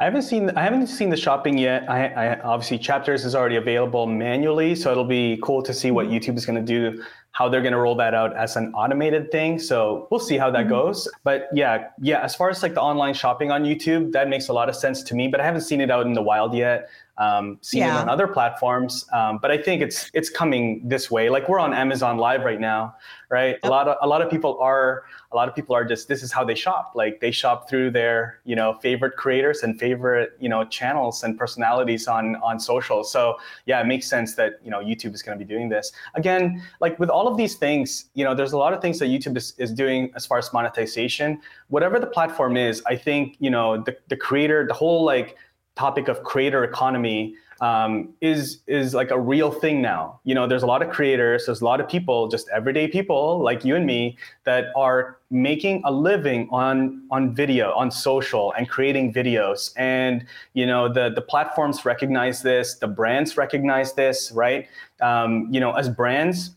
I haven't seen I haven't seen the shopping yet. I, I obviously chapters is already available manually, so it'll be cool to see what mm-hmm. YouTube is going to do, how they're going to roll that out as an automated thing. So we'll see how that mm-hmm. goes. But yeah, yeah, as far as like the online shopping on YouTube, that makes a lot of sense to me. But I haven't seen it out in the wild yet. Um, seen Yeah. it on other platforms, um, but I think it's it's coming this way. Like we're on Amazon Live right now, right? A lot of a lot of people are a lot of people are just this is how they shop. Like they shop through their you know favorite creators and favorite you know channels and personalities on on social. So yeah, it makes sense that you know YouTube is going to be doing this again. Like with all of these things, you know, there's a lot of things that YouTube is, is doing as far as monetization. Whatever the platform is, I think you know the the creator, the whole like topic of creator economy um, is is like a real thing now. You know, there's a lot of creators, there's a lot of people, just everyday people like you and me, that are making a living on on video, on social, and creating videos. And you know, the the platforms recognize this, the brands recognize this, right? Um, you know, as brands,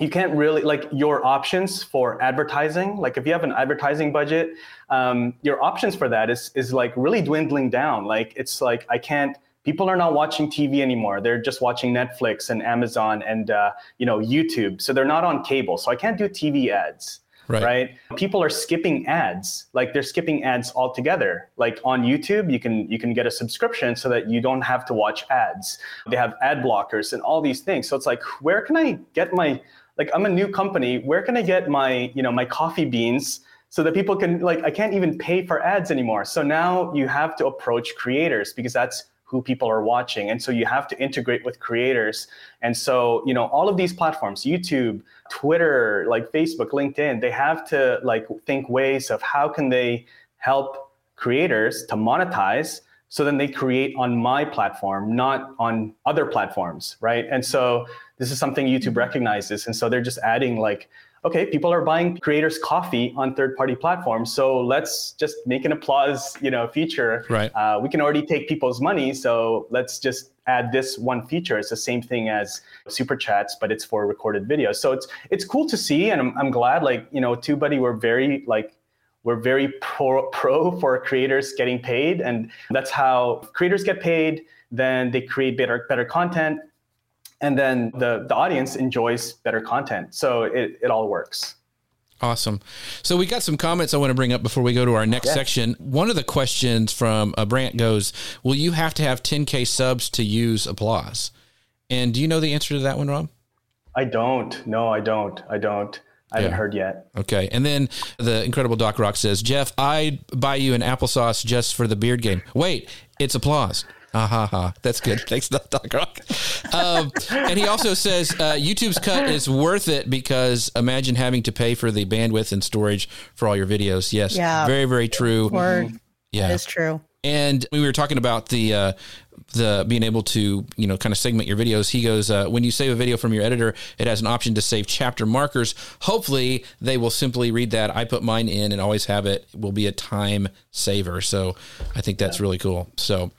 you can't really like your options for advertising like if you have an advertising budget um, your options for that is is like really dwindling down. Like it's like i can't people are not watching tv anymore. They're just watching netflix and amazon and uh, you know youtube. So they're not on cable. So i can't do tv ads Right. right? People are skipping ads. Like they're skipping ads altogether. Like on youtube you can you can get a subscription so that you don't have to watch ads. They have ad blockers and all these things. So it's like where can i get my like i'm a new company where can i get my you know my coffee beans so that people can like i can't even pay for ads anymore. So now you have to approach creators because that's who people are watching. And so you have to integrate with creators. And so you know all of these platforms youtube twitter like facebook linkedin they have to like think ways of how can they help creators to monetize so then they create on my platform not on other platforms right and so this is something youtube recognizes and so they're just adding like okay, people are buying creators coffee on third-party platforms, so let's just make an applause, you know, feature. Right. Uh, we can already take people's money, so let's just add this one feature. It's the same thing as super chats, but it's for recorded videos. So it's it's cool to see, and I'm I'm glad. Like you know, TubeBuddy, we're very like we're very pro pro for creators getting paid, and that's how creators get paid. Then they create better better content and then the, the audience enjoys better content. So it, it all works. Awesome. So we got some comments I want to bring up before we go to our next Yeah. section. One of the questions from a Brant goes, "Will you have to have 10k subs to use applause?" And do you know the answer to that one, Rob? I don't. No, I don't. I don't. I haven't Yeah. heard yet. Okay. And then the incredible Doc Rock says, "Jeff, I'd buy you an applesauce just for the beard game." Wait, it's applause. Ha ha ha. That's good. Thanks, Doc Rock. Um, and he also says uh, YouTube's cut is worth it because imagine having to pay for the bandwidth and storage for all your videos. Yes. Yeah. Very, very true. Word. Yeah. That is true. And we were talking about the uh, the being able to you know kind of segment your videos. He goes uh, when you save a video from your editor, it has an option to save chapter markers. Hopefully, they will simply read that. I put mine in and always have it. it will be a time saver. So I think that's really cool. So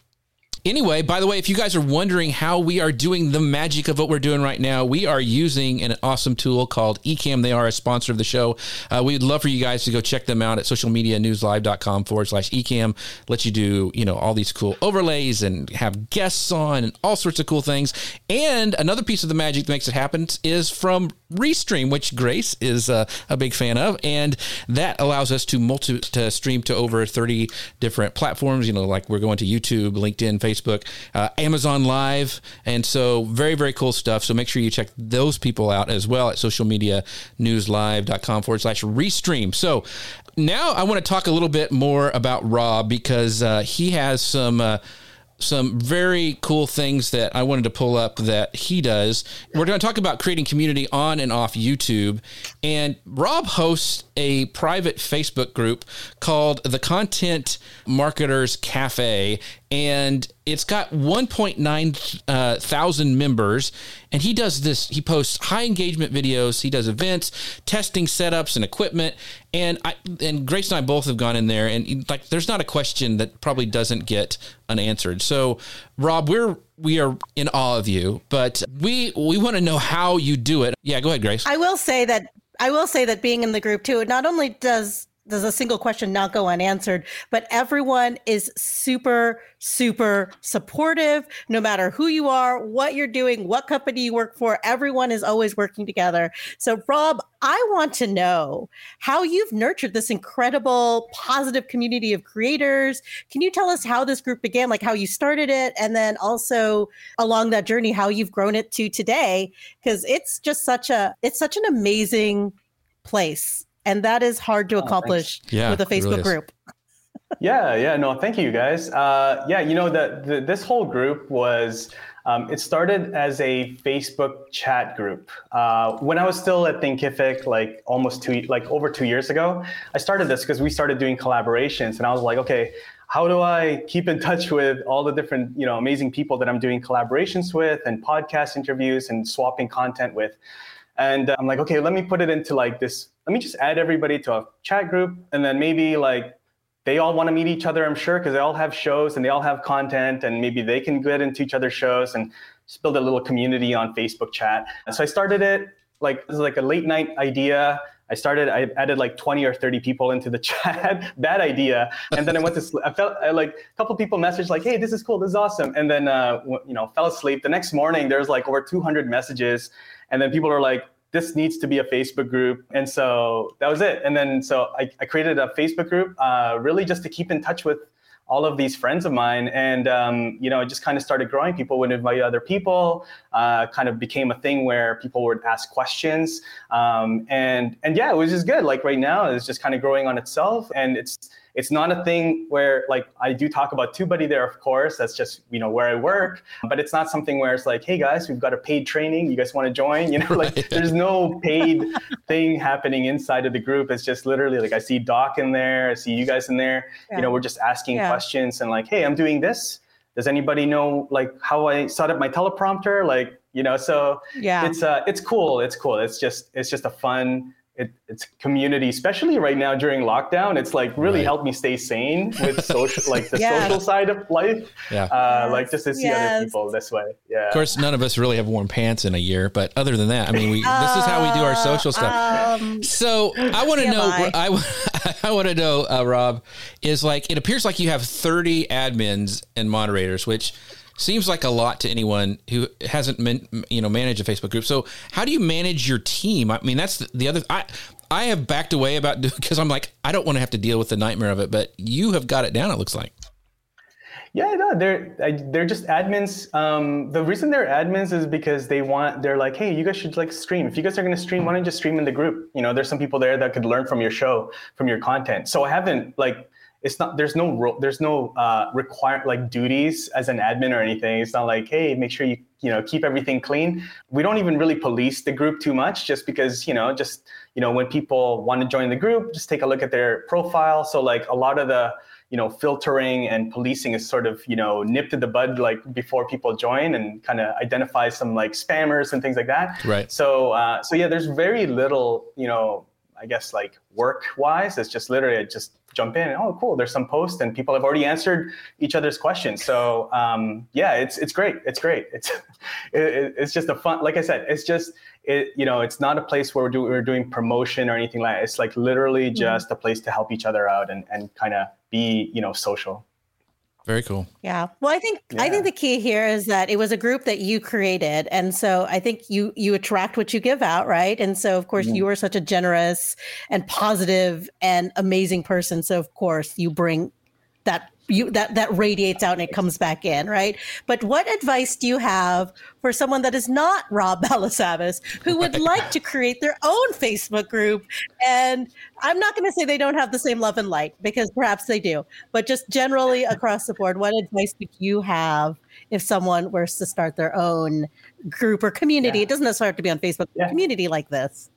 Anyway, by the way, if you guys are wondering how we are doing the magic of what we're doing right now, we are using an awesome tool called Ecamm. They are a sponsor of the show. Uh, we'd love for you guys to go check them out at socialmedianewslive.com forward slash Ecamm. Let you do, you know, all these cool overlays and have guests on and all sorts of cool things. And another piece of the magic that makes it happen is from Restream, which Grace is uh, a big fan of. And that allows us to multi to stream to over 30 different platforms, you know, like we're going to YouTube, LinkedIn, Facebook uh, Amazon Live. And so, very, very cool stuff. So, make sure you check those people out as well at socialmedianewslive.com forward slash restream. So, now I want to talk a little bit more about Rob because uh, he has some. Some very cool things that I wanted to pull up that he does. We're going to talk about creating community on and off YouTube. And Rob hosts a private Facebook group called the Content Marketers Cafe. And it's got 1.9 uh, thousand members. And he does this, he posts high engagement videos, he does events, testing setups and equipment. And I and Grace and I both have gone in there and like there's not a question that probably doesn't get unanswered. So Rob, we're we are in awe of you, but we we want to know how you do it. Yeah, go ahead, Grace. I will say that I will say that being in the group too, it not only does does a single question not go unanswered, but everyone is super, super supportive, no matter who you are, what you're doing, what company you work for. Everyone is always working together. So, Rob, I want to know how you've nurtured this incredible, positive community of creators. Can you tell us how this group began, like how you started it, and then also along that journey, how you've grown it to today? Because it's just such a, it's such an amazing place and that is hard to oh, accomplish yeah, with a Facebook really group. yeah, yeah, no, thank you guys. Uh, yeah, you know that this whole group was. Um, it started as a Facebook chat group. Uh, when I was still at Thinkific, like almost two, like over two years ago, I started this because we started doing collaborations, and I was like, okay, how do I keep in touch with all the different, you know, amazing people that I'm doing collaborations with, and podcast interviews, and swapping content with? And uh, I'm like, okay, let me put it into like this let me just add everybody to a chat group and then maybe like they all want to meet each other i'm sure because they all have shows and they all have content and maybe they can get into each other's shows and just build a little community on facebook chat. And so i started it like this is like a late night idea I started, I added like 20 or 30 people into the chat. Bad idea. And then I went to sleep. I felt I, like a couple people messaged like, hey, this is cool. This is awesome. And then, uh, you know, fell asleep. The next morning, there's like over 200 messages. And then people are like, this needs to be a Facebook group. And so that was it. And then so I, I created a Facebook group uh, really just to keep in touch with all of these friends of mine. And um, you know it just kind of started growing. People would invite other people uh, kind of became a thing where people would ask questions. Um, and and yeah it was just good. Like right now it's just kind of growing on itself. And it's it's not a thing where like I do talk about TubeBuddy there, of course. That's just you know where I work, but it's not something where it's like, hey guys, we've got a paid training. You guys want to join? You know, like there's no paid thing happening inside of the group. It's just literally like I see Doc in there, I see you guys in there. Yeah. You know, we're just asking yeah. questions and like, hey, I'm doing this. Does anybody know like how I set up my teleprompter? Like, you know, so yeah, it's uh, it's cool. It's cool. It's just it's just a fun it, it's community, especially right now during lockdown. It's like really right. helped me stay sane with social, like the yeah. social side of life. Yeah, uh, yes. like just to see yes. other people this way. Yeah. Of course, none of us really have worn pants in a year, but other than that, I mean, we this is how we do our social stuff. Um, so I want to know. I I want to know, uh, Rob, is like it appears like you have thirty admins and moderators, which seems like a lot to anyone who hasn't you know managed a Facebook group. So how do you manage your team? I mean, that's the, the other. I I have backed away about because I'm like I don't want to have to deal with the nightmare of it. But you have got it down. It looks like. Yeah, no, they're they're just admins. Um, the reason they're admins is because they want. They're like, hey, you guys should like stream. If you guys are going to stream, why don't you just stream in the group? You know, there's some people there that could learn from your show, from your content. So I haven't like it's not there's no there's no uh, require like duties as an admin or anything. It's not like hey, make sure you you know keep everything clean. We don't even really police the group too much, just because you know just you know when people want to join the group, just take a look at their profile. So like a lot of the you know filtering and policing is sort of you know nipped in the bud like before people join and kind of identify some like spammers and things like that Right. so uh, so yeah there's very little you know i guess like work wise it's just literally just jump in and oh cool there's some posts and people have already answered each other's questions. So um, yeah it's it's great it's great. It's it, it's just a fun like i said it's just it you know it's not a place where we're, do, we're doing promotion or anything like that. it's like literally just a place to help each other out and, and kind of be you know social Very cool. Yeah. Well, I think I think the key here is that it was a group that you created, and so I think you you attract what you give out, right? And so of course mm-hmm. you are such a generous and positive and amazing person, so of course you bring that you that that radiates out and it comes back in, right? But what advice do you have for someone that is not Rob Balasabas who would like to create their own Facebook group? And I'm not going to say they don't have the same love and light because perhaps they do, but just generally across the board, what advice would you have if someone were to start their own group or community? Yeah. It doesn't necessarily have to be on Facebook, Yeah. community like this.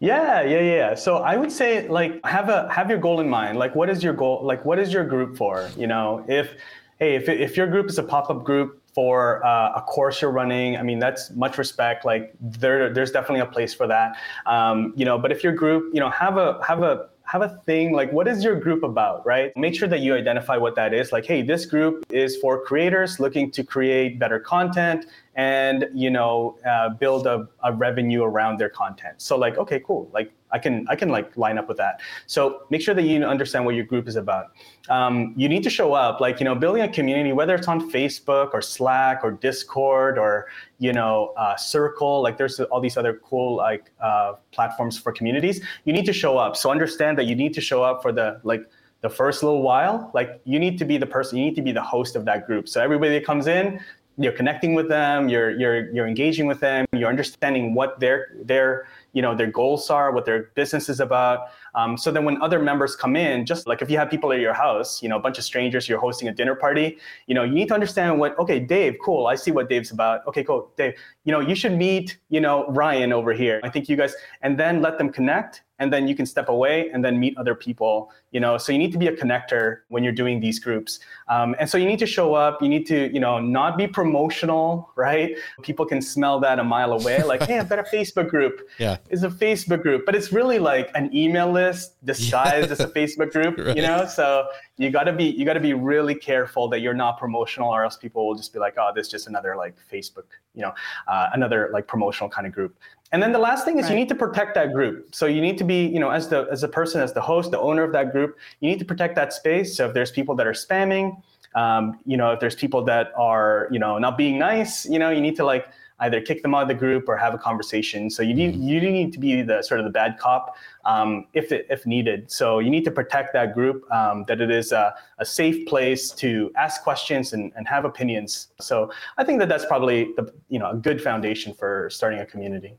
Yeah, yeah, yeah. So I would say like have a have your goal in mind. Like what is your goal? Like what is your group for? You know, if hey, if if your group is a pop-up group for uh, a course you're running, I mean that's much respect. Like there there's definitely a place for that. Um, you know, but if your group, you know, have a have a have a thing like what is your group about right? Make sure that you identify what that is. Like hey this group is for creators looking to create better content and you know uh, build a, a revenue around their content. So like okay cool. Like i can i can like line up with that. So make sure that you understand what your group is about. Um, you need to show up like you know building a community whether it's on facebook or slack or discord or you know uh, circle like there's all these other cool like uh, platforms for communities. You need to show up. So understand that you need to show up for the like the first little while. Like you need to be the person you need to be the host of that group. So everybody that comes in you're connecting with them you're you're you're engaging with them you're understanding what their their you know their goals are what their business is about. Um, so then when other members come in just like if you have people at your house you know a bunch of strangers you're hosting a dinner party you know you need to understand what okay dave cool i see what dave's about. Okay cool dave you know you should meet you know ryan over here. I think you guys and then let them connect and then you can step away and then meet other people you know? So you need to be a connector when you're doing these groups. Um, and so you need to show up. You need to you know not be promotional right? People can smell that a mile away like hey i've got a facebook group. Yeah. is a facebook group but it's really like an email list disguised as a facebook group Right. you know? So you got to be you got to be really careful that you're not promotional or else people will just be like oh this is just another like facebook you know uh, another like promotional kind of group and then the last thing is you need to protect that group. So you need to be, you know, as the as a person, as the host, the owner of that group, you need to protect that space. So if there's people that are spamming, um, you know, if there's people that are, you know, not being nice, you know, you need to like either kick them out of the group or have a conversation. So you need you need to be the sort of the bad cop um, if it, if needed. So you need to protect that group, um, that it is a, a safe place to ask questions and, and have opinions. So I think that that's probably the you know a good foundation for starting a community.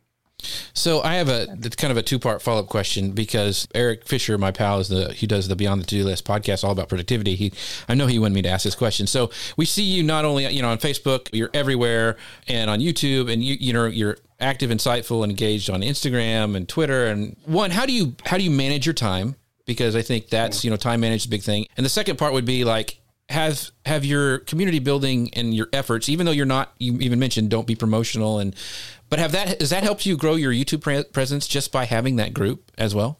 So I have a kind of a two part follow up question because Erik Fisher, my pal, is the he does the Beyond the To Do List podcast all about productivity. He I know he wanted me to ask this question. So we see you not only you know on Facebook, you're everywhere, and on YouTube, and you you know you're active, insightful, engaged on Instagram and Twitter. And one, how do you how do you manage your time? Because I think that's you know time management big thing. And the second part would be like have have your community building and your efforts, even though you're not you even mentioned don't be promotional and but have that has that helped you grow your YouTube pre- presence just by having that group as well?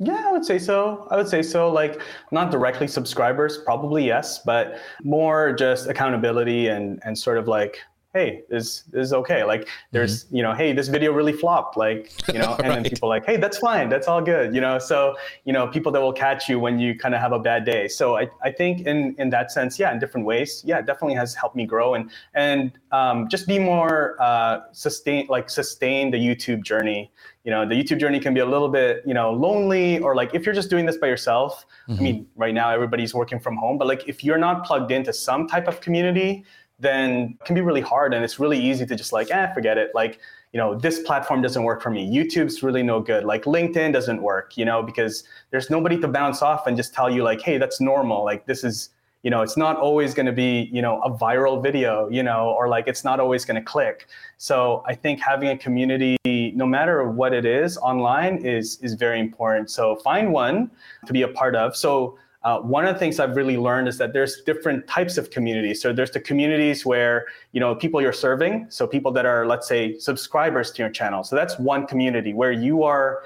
Yeah, I would say so. I would say so. Like not directly subscribers, probably yes, but more just accountability and and sort of like, hey, this, this is okay. Like there's, you know, hey, this video really flopped. Like, you know, and then Right. people like, hey, that's fine, that's all good, you know. So, you know, people that will catch you when you kind of have a bad day. So I, I think in in that sense, yeah, in different ways, yeah, it definitely has helped me grow and and um, just be more uh, sustain like sustain the YouTube journey you know the youtube journey can be a little bit you know lonely or like if you're just doing this by yourself i mean right now everybody's working from home but like if you're not plugged into some type of community then it can be really hard and it's really easy to just like eh forget it. Like you know this platform doesn't work for me. Youtube's really no good. Like linkedin doesn't work you know because there's nobody to bounce off and just tell you like hey that's normal. Like this is you know it's not always going to be you know a viral video you know or like it's not always going to click. So i think having a community no matter what it is online is is very important. So find one to be a part of. So uh, one of the things I've really learned is that there's different types of communities. So there's the communities where you know people you're serving, so people that are let's say subscribers to your channel. So that's one community where you are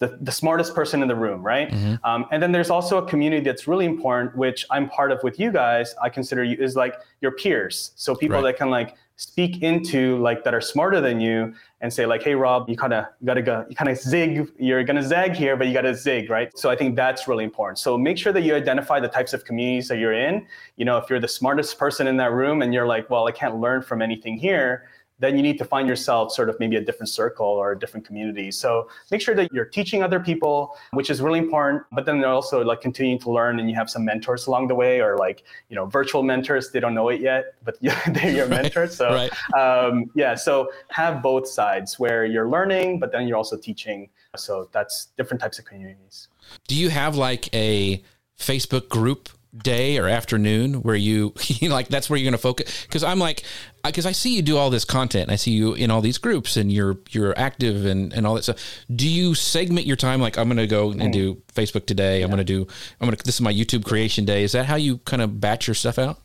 the, the smartest person in the room, right? Mm-hmm. Um, and then there's also a community that's really important, which I'm part of with you guys. I consider you is like your peers. So people right. that can like speak into like that are smarter than you and say like, hey Rob, you kind of gotta go, you kind of zig, you're gonna zag here, but you gotta zig, right? So I think that's really important. So make sure that you identify the types of communities that you're in. You know, if you're the smartest person in that room and you're like, well, I can't learn from anything here then you need to find yourself sort of maybe a different circle or a different community. So make sure that you're teaching other people, which is really important. But then also like continuing to learn and you have some mentors along the way or like, you know, virtual mentors, they don't know it yet, but they're your mentors. So right. um, yeah, so have both sides where you're learning, but then you're also teaching. So that's different types of communities. Do you have like a Facebook group day or afternoon where you, you know, like that's where you're going to focus. Because i'm like because I, I, see you do all this content. I see you in all these groups and you're you're active and and all that stuff. Do you segment your time? Like i'm going to go and do mm. facebook today. Yeah. i'm going to do i'm going to this is my youtube creation day. Is that how you kind of batch your stuff out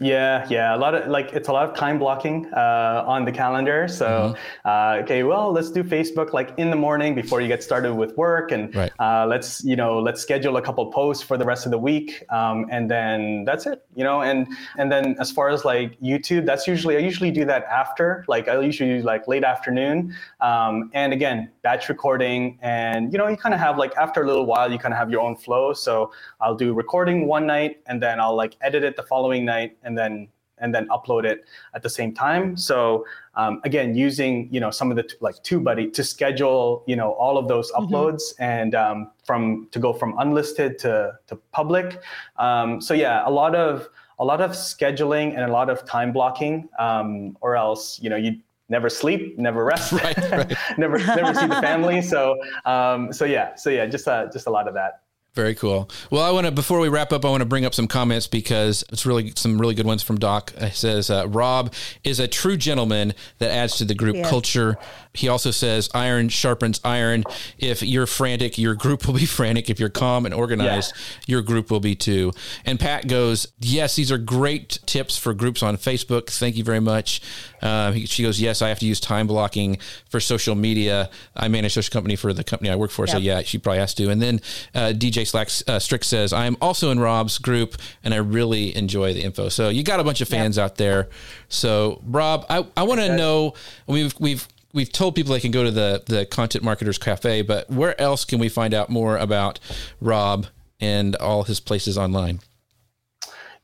yeah, yeah, a lot of like it's a lot of time blocking uh, on the calendar. So, mm-hmm. uh, okay, well, let's do Facebook like in the morning before you get started with work, and right. uh, let's you know let's schedule a couple posts for the rest of the week, um, and then that's it, you know. And and then as far as like YouTube, that's usually I usually do that after, like I usually do like late afternoon, um, and again batch recording, and you know you kind of have like after a little while you kind of have your own flow. So I'll do recording one night, and then I'll like edit it the following night and then and then upload it at the same time. So um, again, using you know some of the t- like TubeBuddy to schedule you know all of those mm-hmm. uploads and um, from to go from unlisted to to public. Um, so yeah, a lot of a lot of scheduling and a lot of time blocking, um, or else you know you never sleep, never rest, right, right. never never see the family. So um, so yeah, so yeah, just uh, just a lot of that. Very cool. Well, I want to before we wrap up, I want to bring up some comments because it's really some really good ones from Doc. It says uh, Rob is a true gentleman that adds to the group yeah. culture. He also says iron sharpens iron. If you're frantic, your group will be frantic. If you're calm and organized, yeah. your group will be too. And Pat goes, yes, these are great tips for groups on Facebook. Thank you very much. Uh, she goes, yes, I have to use time blocking for social media. I manage social company for the company I work for, so yeah, she probably has to. And then uh, DJ Slack uh, Strick says, I am also in Rob's group, and I really enjoy the info. So you got a bunch of fans yep. out there. So Rob, I, I want to know we've we've we've told people they can go to the the Content Marketers Cafe, but where else can we find out more about Rob and all his places online?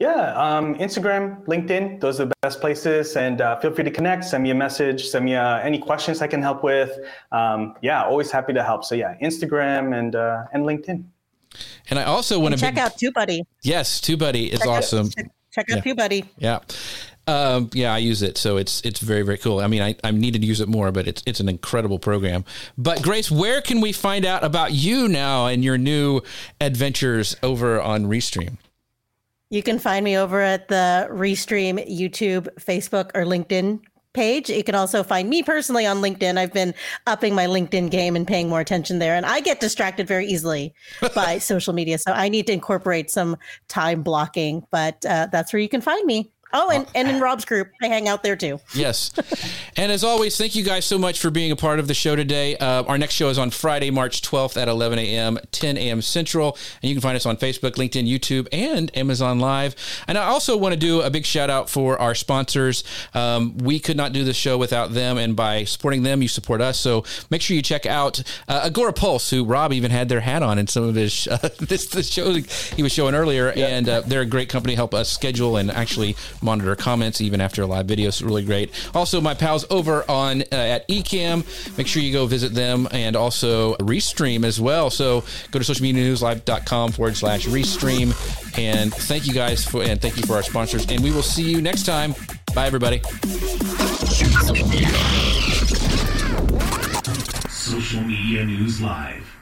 Yeah, um, Instagram, LinkedIn, those are the best places. And uh, feel free to connect, send me a message, send me uh, any questions I can help with. Um, yeah, always happy to help. So yeah, Instagram and uh, and LinkedIn. And I also want to check out TubeBuddy. Yes, TubeBuddy is check awesome. Out, check, out yeah. TubeBuddy. Yeah. Um, yeah, I use it, so it's it's very very cool. I mean, I, I need to use it more, but it's it's an incredible program. But Grace, where can we find out about you now and your new adventures over on Restream? You can find me over at the Restream YouTube, Facebook, or LinkedIn page. You can also find me personally on LinkedIn. I've been upping my LinkedIn game and paying more attention there. And I get distracted very easily by social media. So I need to incorporate some time blocking, but uh, that's where you can find me. Oh, and, and in Rob's group, I hang out there too. Yes. and as always, thank you guys so much for being a part of the show today. Uh, our next show is on Friday, March 12th at 11 a.m., 10 a.m. Central. And you can find us on Facebook, LinkedIn, YouTube, and Amazon Live. And I also want to do a big shout out for our sponsors. Um, we could not do the show without them. And by supporting them, you support us. So make sure you check out uh, Agorapulse, who Rob even had their hat on in some of his uh, this the show he was showing earlier. And uh, they're a great company, to help us schedule and actually monitor comments even after a live video. It's really great. Also, my pals over on uh, at Ecamm, make sure you go visit them and also Restream as well. So go to socialmedianewslive.com forward slash Restream. And thank you guys for and thank you for our sponsors. And we will see you next time. Bye, everybody. Social Media News Live.